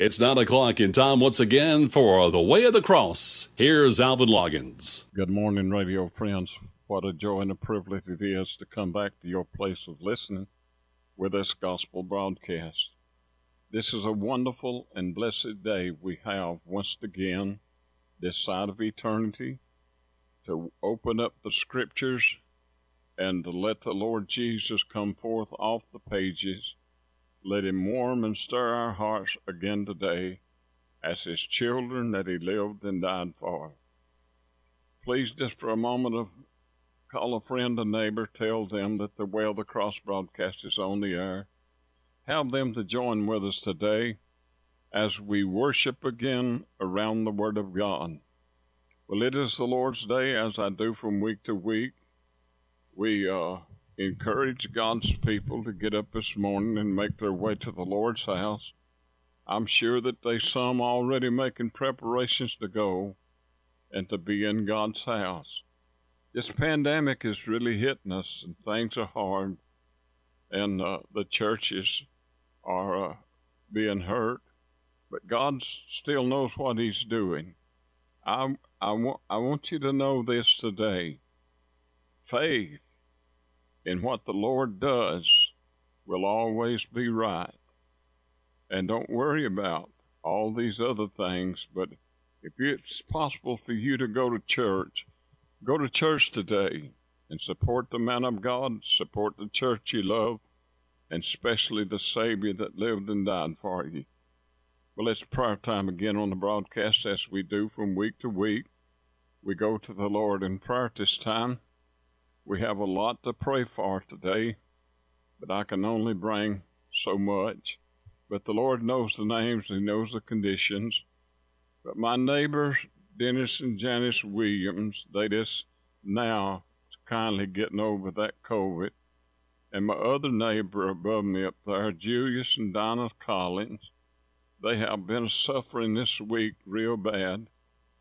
It's nine o'clock in time once again for the Way of the Cross. Here's Alvin Loggins. Good morning, radio friends. What a joy and a privilege it is to come back to your place of listening with this gospel broadcast. This is a wonderful and blessed day we have once again, this side of eternity, to open up the scriptures and to let the Lord Jesus come forth off the pages. Let him warm and stir our hearts again today as his children that he lived and died for. Please, just for a moment, of call a friend, a neighbor, tell them that the of the Cross broadcast is on the air. Have them to join with us today as we worship again around the Word of God. Well, it is the Lord's Day, as I do from week to week. We uh, encourage God's people to get up this morning and make their way to the Lord's house. I'm sure that they some already making preparations to go and to be in God's house. This pandemic is really hitting us, and things are hard, and uh, the churches are uh, being hurt. But God still knows what He's doing. I, I, want, I want you to know this today. Faith in what the Lord does will always be right. And don't worry about all these other things, but if it's possible for you to go to church, go to church today and support the man of God, support the church you love, and especially the Savior that lived and died for you. Well, it's prayer time again on the broadcast as we do from week to week. We go to the Lord in prayer this time. We have a lot to pray for today, but I can only bring so much. But the Lord knows the names, He knows the conditions. But my neighbors, Dennis and Janice Williams, they just now kindly getting over that COVID. And my other neighbor above me up there, Julius and Donna Collins, they have been suffering this week real bad.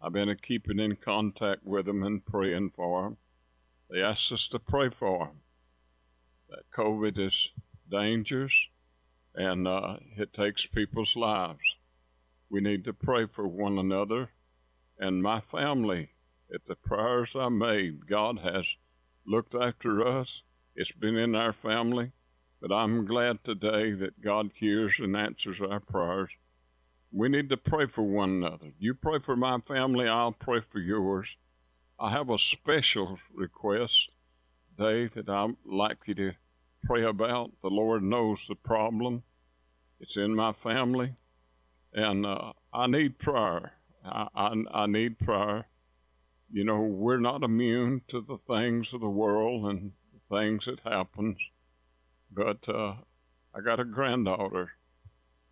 I've been keeping in contact with them and praying for them. They asked us to pray for them. That COVID is dangerous and uh, it takes people's lives. We need to pray for one another. And my family, at the prayers I made, God has looked after us. It's been in our family. But I'm glad today that God hears and answers our prayers. We need to pray for one another. You pray for my family, I'll pray for yours. I have a special request today that I'd like you to pray about. The Lord knows the problem. It's in my family, and uh, I need prayer. I, I, I need prayer. You know, we're not immune to the things of the world and the things that happens, but uh, I got a granddaughter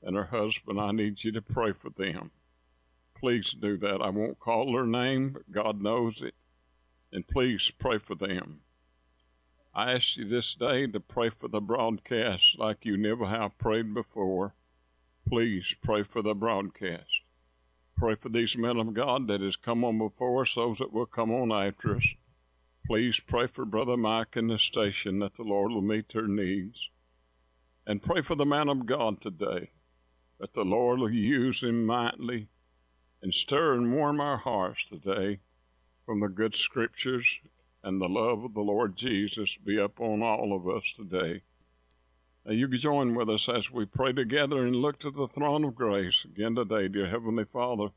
and her husband. I need you to pray for them please do that. I won't call their name, but God knows it. And please pray for them. I ask you this day to pray for the broadcast like you never have prayed before. Please pray for the broadcast. Pray for these men of God that has come on before us, those that will come on after us. Please pray for Brother Mike in the station that the Lord will meet their needs. And pray for the man of God today, that the Lord will use him mightily and stir and warm our hearts today from the good scriptures and the love of the Lord Jesus be upon all of us today. Now you can join with us as we pray together and look to the throne of grace again today, dear Heavenly Father.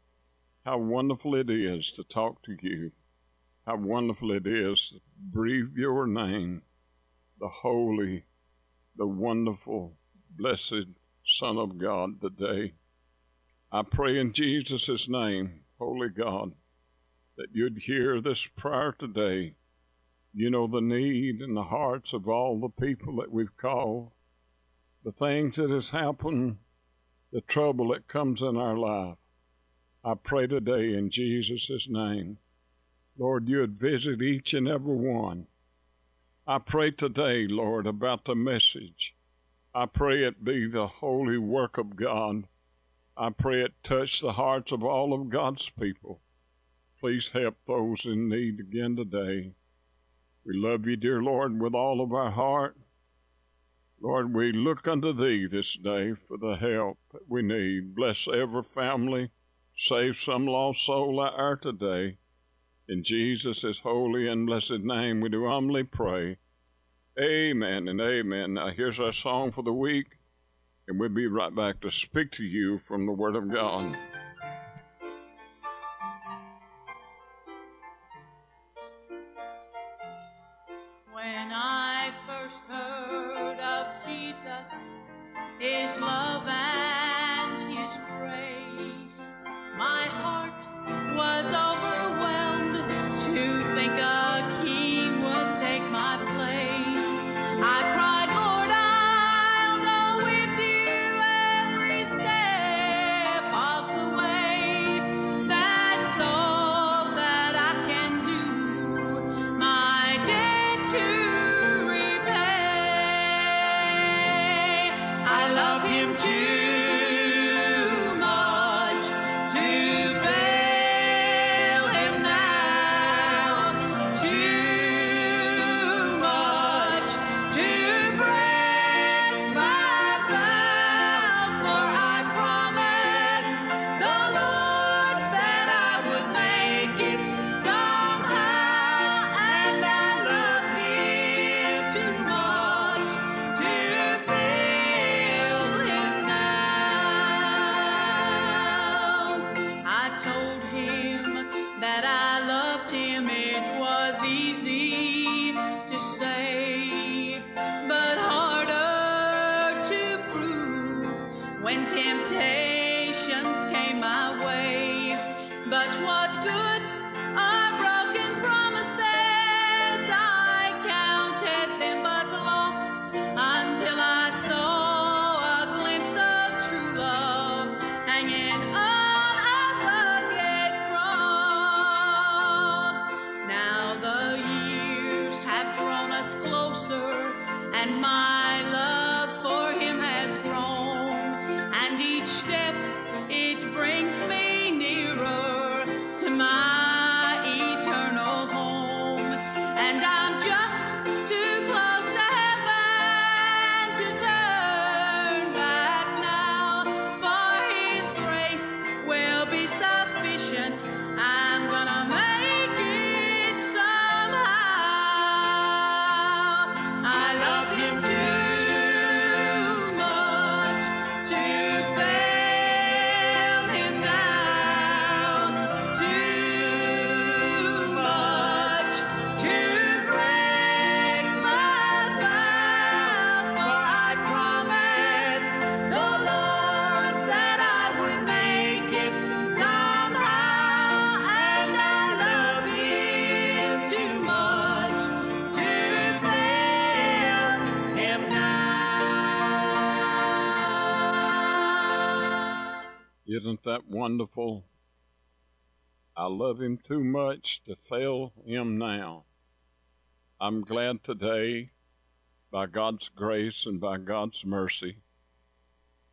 How wonderful it is to talk to you. How wonderful it is to breathe your name, the holy, the wonderful, blessed Son of God today. I pray in Jesus' name, Holy God, that you'd hear this prayer today. You know the need in the hearts of all the people that we've called, the things that has happened, the trouble that comes in our life. I pray today in Jesus' name, Lord, you'd visit each and every one. I pray today, Lord, about the message. I pray it be the holy work of God I pray it touch the hearts of all of God's people. Please help those in need again today. We love you, dear Lord, with all of our heart. Lord, we look unto thee this day for the help that we need. Bless every family. Save some lost soul out there today. In Jesus' holy and blessed name, we do humbly pray. Amen and amen. Now, here's our song for the week, and we'll be right back to speak to you from the Word of God. Say, sufficient. Isn't that wonderful? I love him too much to fail him now. I'm glad today, by God's grace and by God's mercy,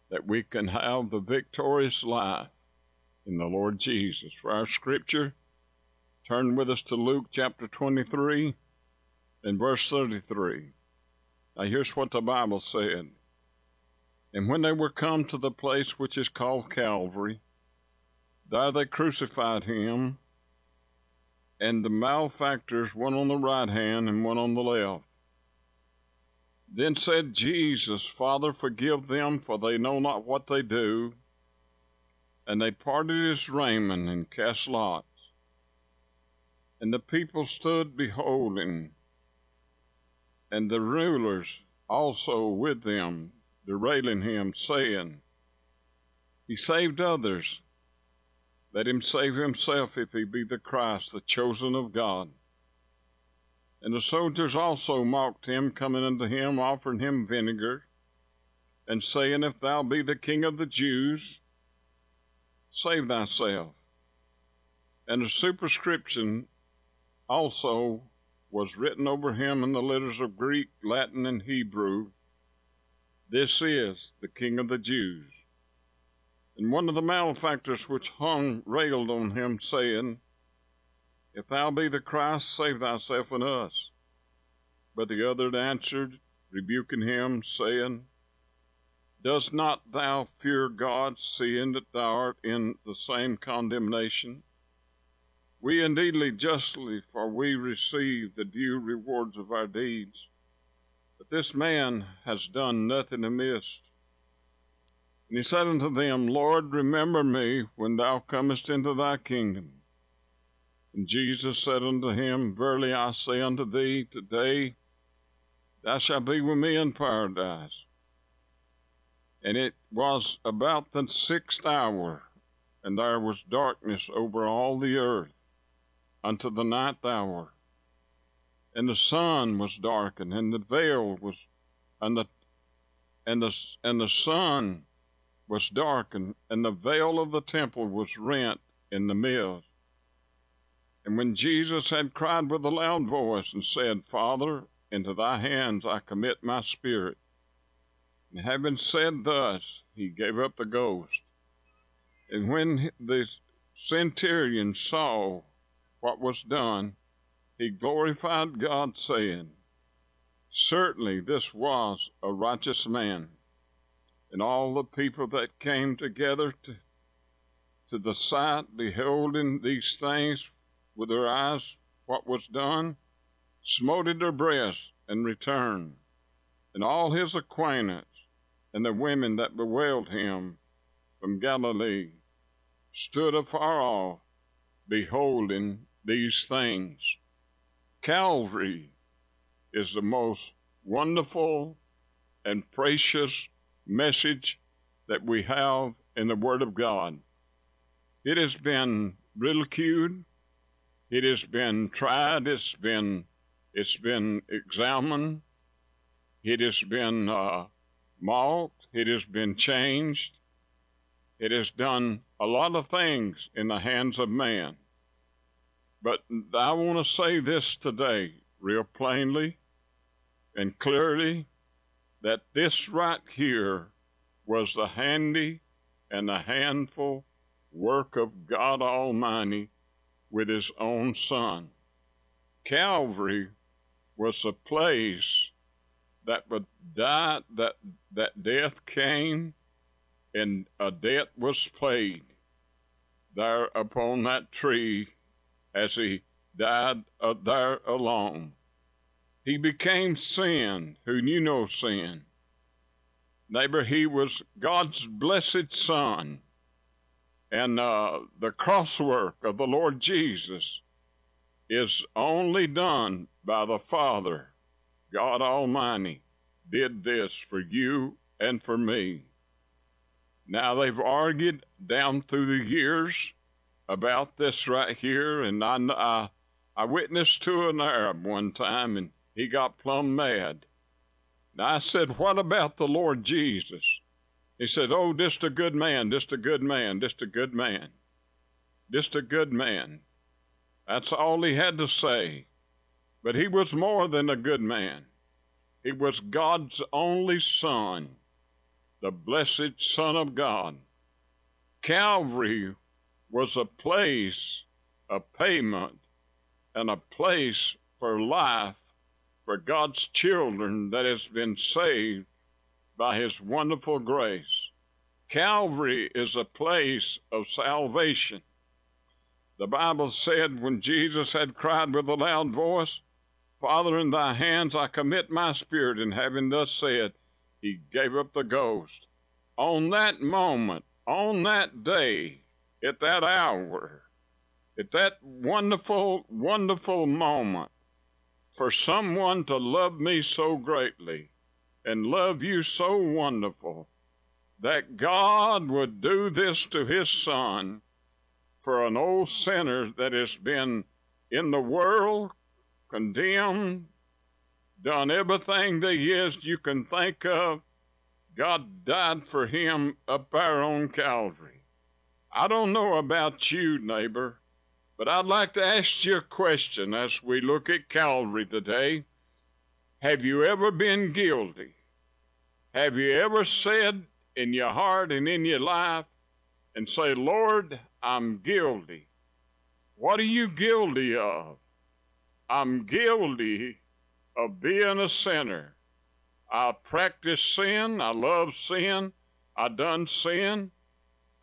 that we can have the victorious life in the Lord Jesus. For our scripture, turn with us to Luke chapter 23 and verse 33. Now, here's what the Bible said. And when they were come to the place which is called Calvary, there they crucified him, and the malefactors, one on the right hand and one on the left. Then said Jesus, Father, forgive them, for they know not what they do. And they parted his raiment and cast lots. And the people stood beholding, and the rulers also with them, derailing him, saying, He saved others. Let him save himself if he be the Christ, the chosen of God. And the soldiers also mocked him, coming unto him, offering him vinegar, and saying, If thou be the king of the Jews, save thyself. And a superscription also was written over him in the letters of Greek, Latin, and Hebrew This is the King of the Jews. And one of the malefactors which hung railed on him, saying, If thou be the Christ, save thyself and us. But the other answered, rebuking him, saying, Dost not thou fear God, seeing that thou art in the same condemnation? We indeedly justly, for we receive the due rewards of our deeds. This man has done nothing amiss. And he said unto them, Lord, remember me when thou comest into thy kingdom. And Jesus said unto him, Verily I say unto thee, today thou shalt be with me in paradise. And it was about the sixth hour, and there was darkness over all the earth unto the ninth hour. And the sun was darkened, and the veil was, and the and the and the sun was darkened, and the veil of the temple was rent in the midst. And when Jesus had cried with a loud voice and said, Father, into thy hands I commit my spirit. And having said thus, he gave up the ghost. And when the centurion saw what was done, he glorified God, saying, Certainly this was a righteous man. And all the people that came together to, to the sight, beholding these things, with their eyes what was done, smote their breasts and returned. And all his acquaintance and the women that bewailed him from Galilee stood afar off, beholding these things. Calvary is the most wonderful and precious message that we have in the Word of God. It has been ridiculed, it has been tried. It's been it's been examined. It has been uh, mocked. It has been changed. It has done a lot of things in the hands of man. But I want to say this today, real plainly and clearly, that this right here was the handy and the handful work of God Almighty with his own son. Calvary was a place that would die that that death came and a debt was paid there upon that tree as he died uh, there alone. He became sin who knew no sin. Neighbor, he was God's blessed son and uh, the crosswork of the Lord Jesus is only done by the Father. God Almighty did this for you and for me. Now they've argued down through the years about this right here, and I, I, I witnessed to an Arab one time, and he got plumb mad. Now I said, What about the Lord Jesus? He said, Oh, just a good man, just a good man, just a good man, just a good man. That's all he had to say. But he was more than a good man. He was God's only son, the blessed Son of God. Calvary was a place, a payment, and a place for life for God's children that has been saved by his wonderful grace. Calvary is a place of salvation. The Bible said when Jesus had cried with a loud voice, Father, in thy hands I commit my spirit, and having thus said, he gave up the ghost. On that moment, on that day, at that hour, at that wonderful, wonderful moment, for someone to love me so greatly, and love you so wonderful that God would do this to his son for an old sinner that has been in the world, condemned, done everything there is you can think of. God died for him up there on Calvary. I don't know about you, neighbor, but I'd like to ask you a question as we look at Calvary today. Have you ever been guilty? Have you ever said in your heart and in your life and say, Lord, I'm guilty? What are you guilty of? I'm guilty of being a sinner. I practice sin. I love sin. I done sin.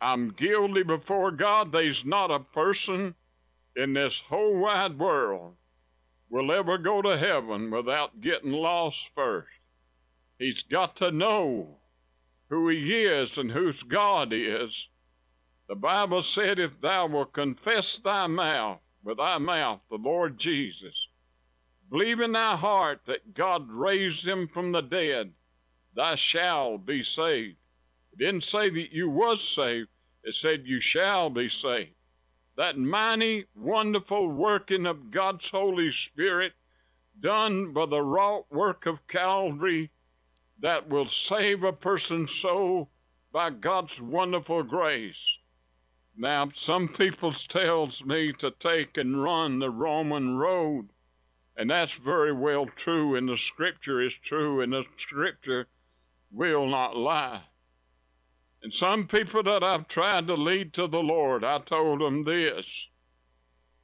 I'm guilty before God. There's not a person in this whole wide world will ever go to heaven without getting lost first. He's got to know who he is and whose God is. The Bible said, If thou wilt confess thy mouth with thy mouth the Lord Jesus, believe in thy heart that God raised him from the dead, thou shalt be saved. It didn't say that you was saved, it said you shall be saved. That mighty, wonderful working of God's Holy Spirit done by the wrought work of Calvary that will save a person's soul by God's wonderful grace. Now, some people tells me to take and run the Roman road, and that's very well true, and the Scripture is true, and the Scripture will not lie. And some people that I've tried to lead to the Lord, I told them this.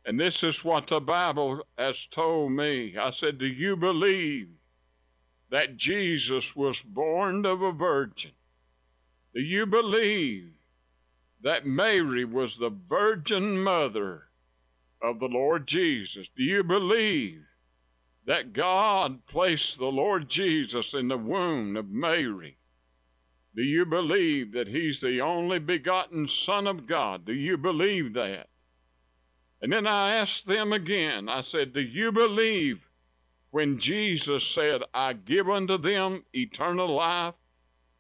And this is what the Bible has told me. I said, Do you believe that Jesus was born of a virgin? Do you believe that Mary was the virgin mother of the Lord Jesus? Do you believe that God placed the Lord Jesus in the womb of Mary? Do you believe that He's the only begotten Son of God? Do you believe that? And then I asked them again, I said, Do you believe when Jesus said, I give unto them eternal life,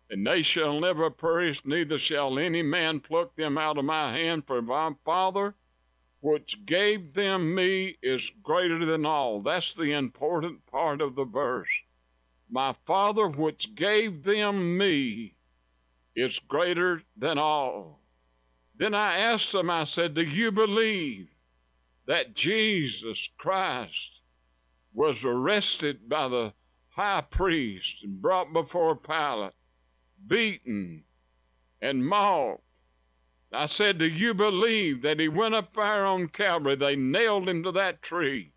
and they shall never perish, neither shall any man pluck them out of my hand, for my Father, which gave them me, is greater than all. That's the important part of the verse. My Father, which gave them me, is greater than all. Then I asked them, I said, Do you believe that Jesus Christ was arrested by the high priest and brought before Pilate, beaten and mocked? I said, Do you believe that he went up there on Calvary? They nailed him to that tree,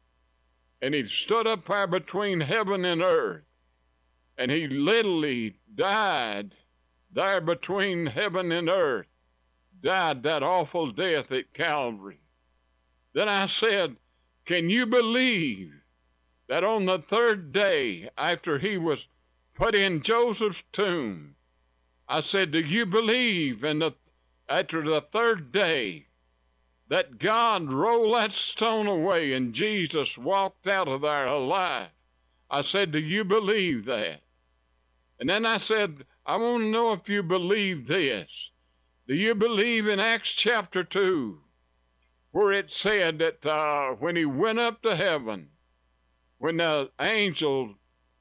and he stood up there between heaven and earth, and he literally died there between heaven and earth, died that awful death at Calvary. Then I said, Can you believe that on the third day after he was put in Joseph's tomb, I said, Do you believe in the after the third day that God rolled that stone away and Jesus walked out of there alive? I said, Do you believe that? And then I said, I want to know if you believe this. Do you believe in Acts chapter 2, where it said that uh, when he went up to heaven, when the angel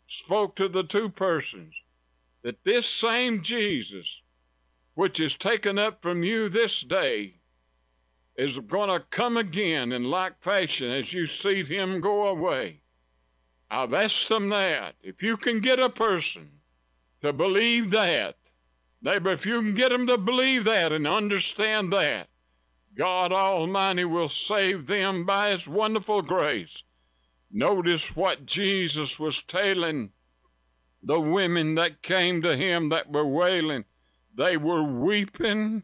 spoke to the two persons, that this same Jesus, which is taken up from you this day, is going to come again in like fashion as you see him go away. I've asked them that. If you can get a person to believe that. Neighbor, if you can get them to believe that and understand that, God Almighty will save them by His wonderful grace. Notice what Jesus was telling the women that came to Him that were wailing. They were weeping,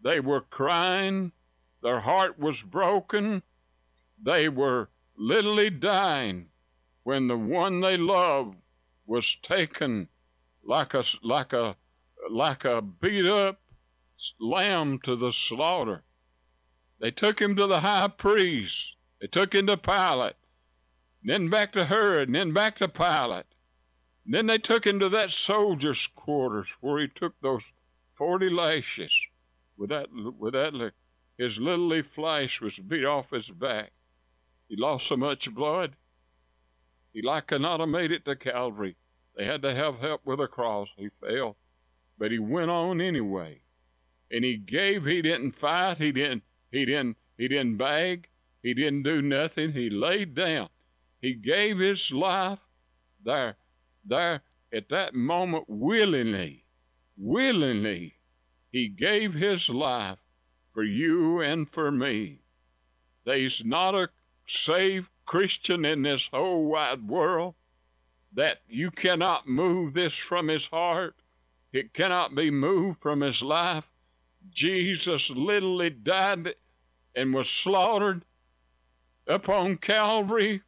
they were crying, their heart was broken, they were literally dying when the one they loved was taken like a like a like a beat up lamb to the slaughter. They took him to the high priest. They took him to Pilate, then back to Herod, and then back to Pilate. And then they took him to that soldier's quarters where he took those forty lashes. With that, with that, his lily flesh was beat off his back. He lost so much blood. He like could not have made it to Calvary. They had to have help with a cross. He fell, but he went on anyway. And he gave. He didn't fight. He didn't. He didn't. He didn't beg. He didn't do nothing. He laid down. He gave his life there, there at that moment willingly, willingly. He gave his life for you and for me. There's not a saved Christian in this whole wide world that you cannot move this from his heart. It cannot be moved from his life. Jesus literally died and was slaughtered upon Calvary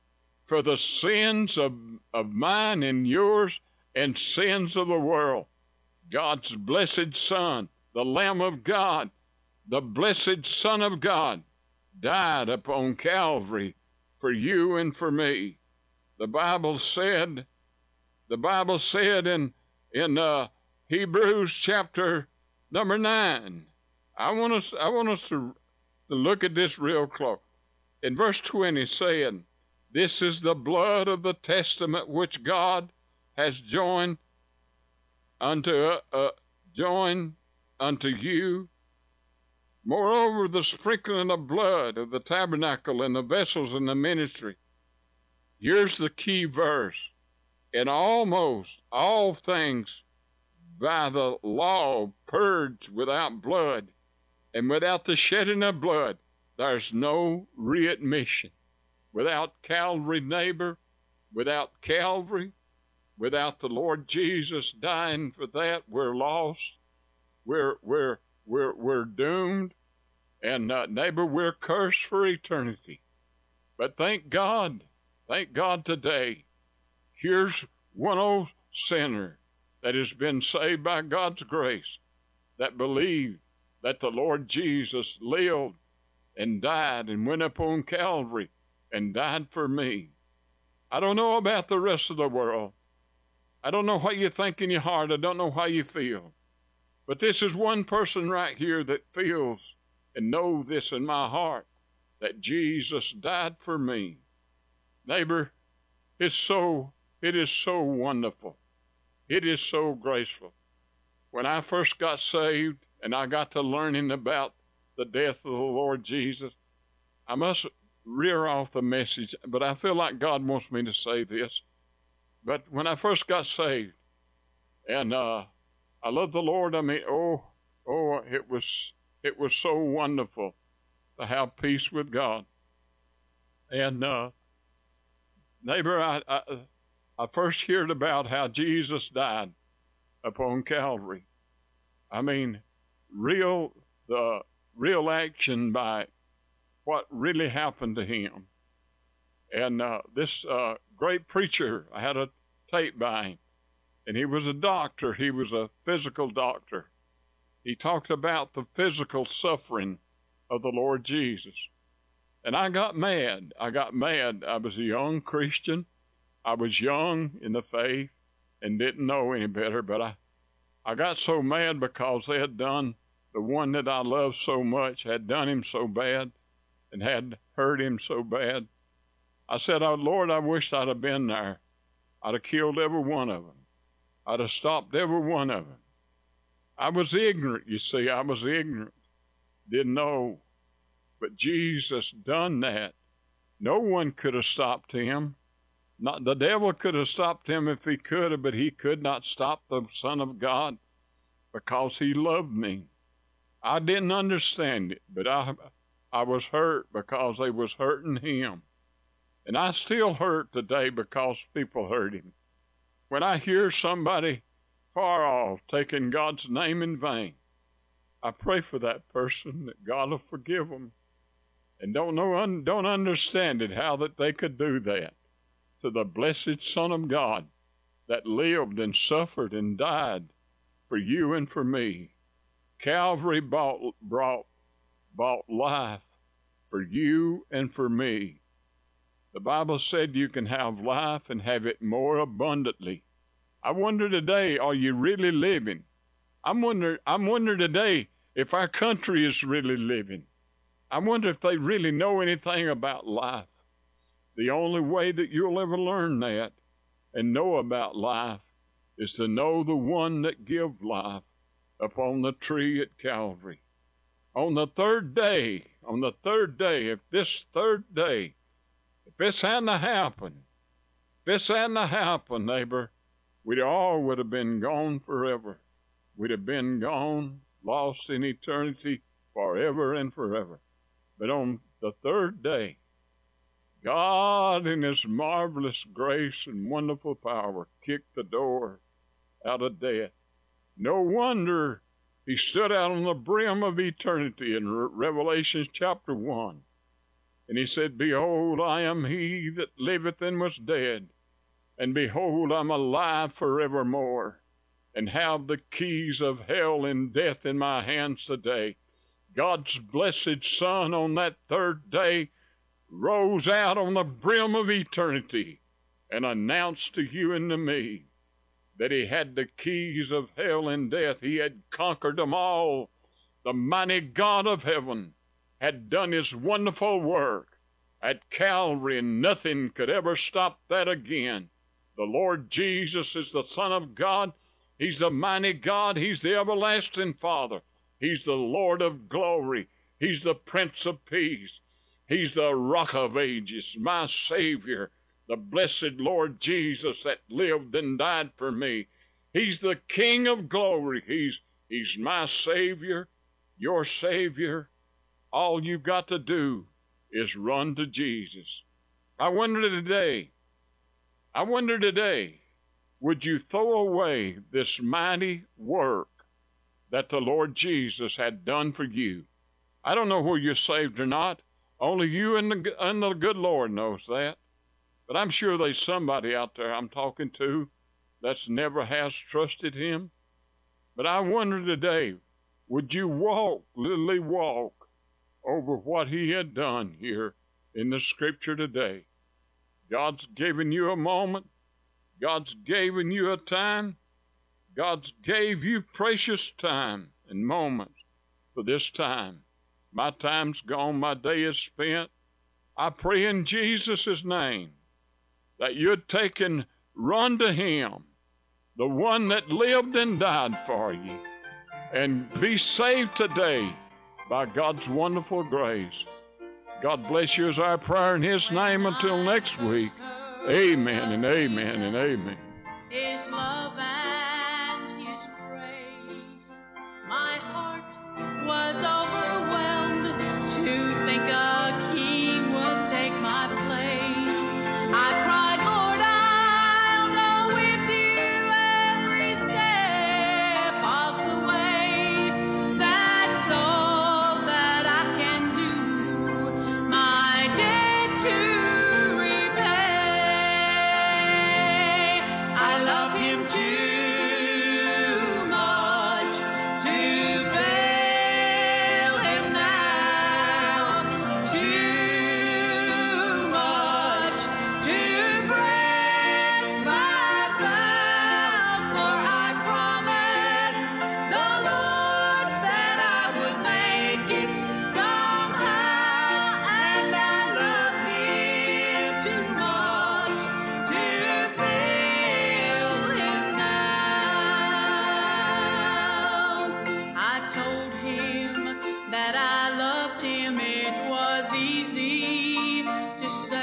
for the sins of, of mine and yours and sins of the world. God's blessed Son, the Lamb of God, the blessed Son of God, died upon Calvary for you and for me. The Bible said, the Bible said in in uh, Hebrews chapter number nine. I want us I want us to, to look at this real close. In verse 20, saying, This is the blood of the testament which God has joined unto uh, uh, joined unto you. Moreover, the sprinkling of blood of the tabernacle and the vessels in the ministry. Here's the key verse. In almost all things by the law purged without blood, and without the shedding of blood, there's no readmission. Without Calvary, neighbor, without Calvary, without the Lord Jesus dying for that, we're lost. We're we're we're we're doomed, and uh, neighbor, we're cursed for eternity. But thank God, thank God today. Here's one old sinner that has been saved by God's grace, that believed that the Lord Jesus lived and died and went up on Calvary and died for me. I don't know about the rest of the world. I don't know what you think in your heart. I don't know how you feel. But this is one person right here that feels and know this in my heart that Jesus died for me. Neighbor, it's so it is so wonderful. It is so graceful. When I first got saved and I got to learning about the death of the Lord Jesus, I must rear off the message, but I feel like God wants me to say this. But when I first got saved, and uh, I loved the Lord, I mean, oh, oh, it was it was so wonderful to have peace with God. And uh, neighbor, I, I I first heard about how Jesus died upon Calvary. I mean, real the real action by what really happened to him. And uh, this uh, great preacher, I had a tape by him, and he was a doctor. He was a physical doctor. He talked about the physical suffering of the Lord Jesus. And I got mad. I got mad. I was a young Christian. I was young in the faith and didn't know any better, but I, I got so mad because they had done the one that I loved so much, had done him so bad and had hurt him so bad. I said, Oh Lord, I wish I'd have been there. I'd have killed every one of them. I'd have stopped every one of them. I was ignorant, you see, I was ignorant. Didn't know. But Jesus done that. No one could have stopped him. Not the devil could have stopped him if he could have, but he could not stop the Son of God because he loved me. I didn't understand it, but I I was hurt because they was hurting him. And I still hurt today because people hurt him. When I hear somebody far off taking God's name in vain, I pray for that person that God will forgive them. And don't know un, don't understand it how that they could do that to the blessed Son of God that lived and suffered and died for you and for me. Calvary bought, brought, bought life for you and for me. The Bible said you can have life and have it more abundantly. I wonder today, are you really living? I'm wonder, I'm wondering today if our country is really living. I wonder if they really know anything about life. The only way that you'll ever learn that and know about life is to know the one that give life upon the tree at Calvary. On the third day, on the third day, if this third day, if this hadn't happened, if this hadn't happened, neighbor, we'd all would have been gone forever. We'd have been gone, lost in eternity forever and forever. But on the third day, God, in His marvelous grace and wonderful power, kicked the door out of death. No wonder He stood out on the brim of eternity in Revelation chapter 1. And He said, Behold, I am He that liveth and was dead, and behold, I'm alive forevermore, and have the keys of hell and death in my hands today. God's blessed Son on that third day rose out on the brim of eternity and announced to you and to me that he had the keys of hell and death. He had conquered them all. The mighty God of heaven had done his wonderful work at Calvary, and nothing could ever stop that again. The Lord Jesus is the Son of God. He's the mighty God. He's the everlasting Father. He's the Lord of glory. He's the Prince of Peace. He's the rock of ages, my Savior, the blessed Lord Jesus that lived and died for me. He's the King of glory. He's, he's my Savior, your Savior. All you've got to do is run to Jesus. I wonder today, I wonder today, would you throw away this mighty work that the Lord Jesus had done for you? I don't know whether you're saved or not. Only you and the, and the good Lord knows that. But I'm sure there's somebody out there I'm talking to that's never has trusted him. But I wonder today, would you walk, literally walk, over what he had done here in the scripture today? God's given you a moment. God's given you a time. God's gave you precious time and moments for this time. My time's gone, my day is spent. I pray in Jesus' name that you'd take and run to Him, the one that lived and died for you, and be saved today by God's wonderful grace. God bless you as our prayer in His name until next week. Amen and amen and amen. wish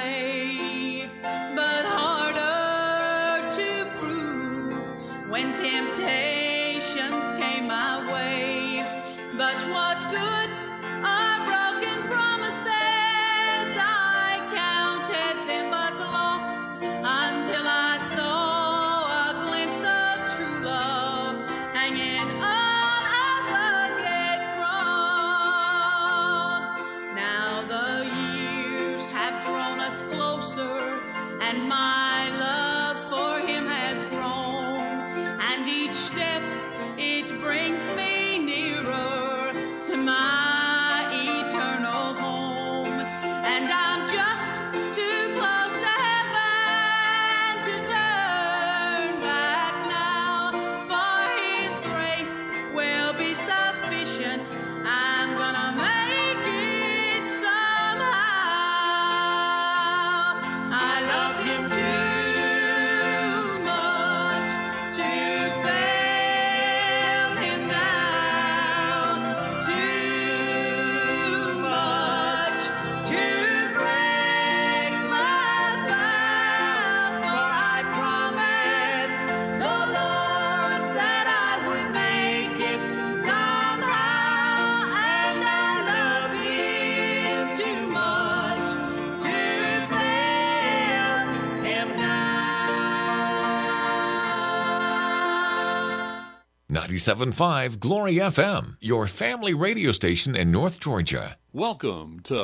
97.5 Glory FM, your family radio station in North Georgia. Welcome to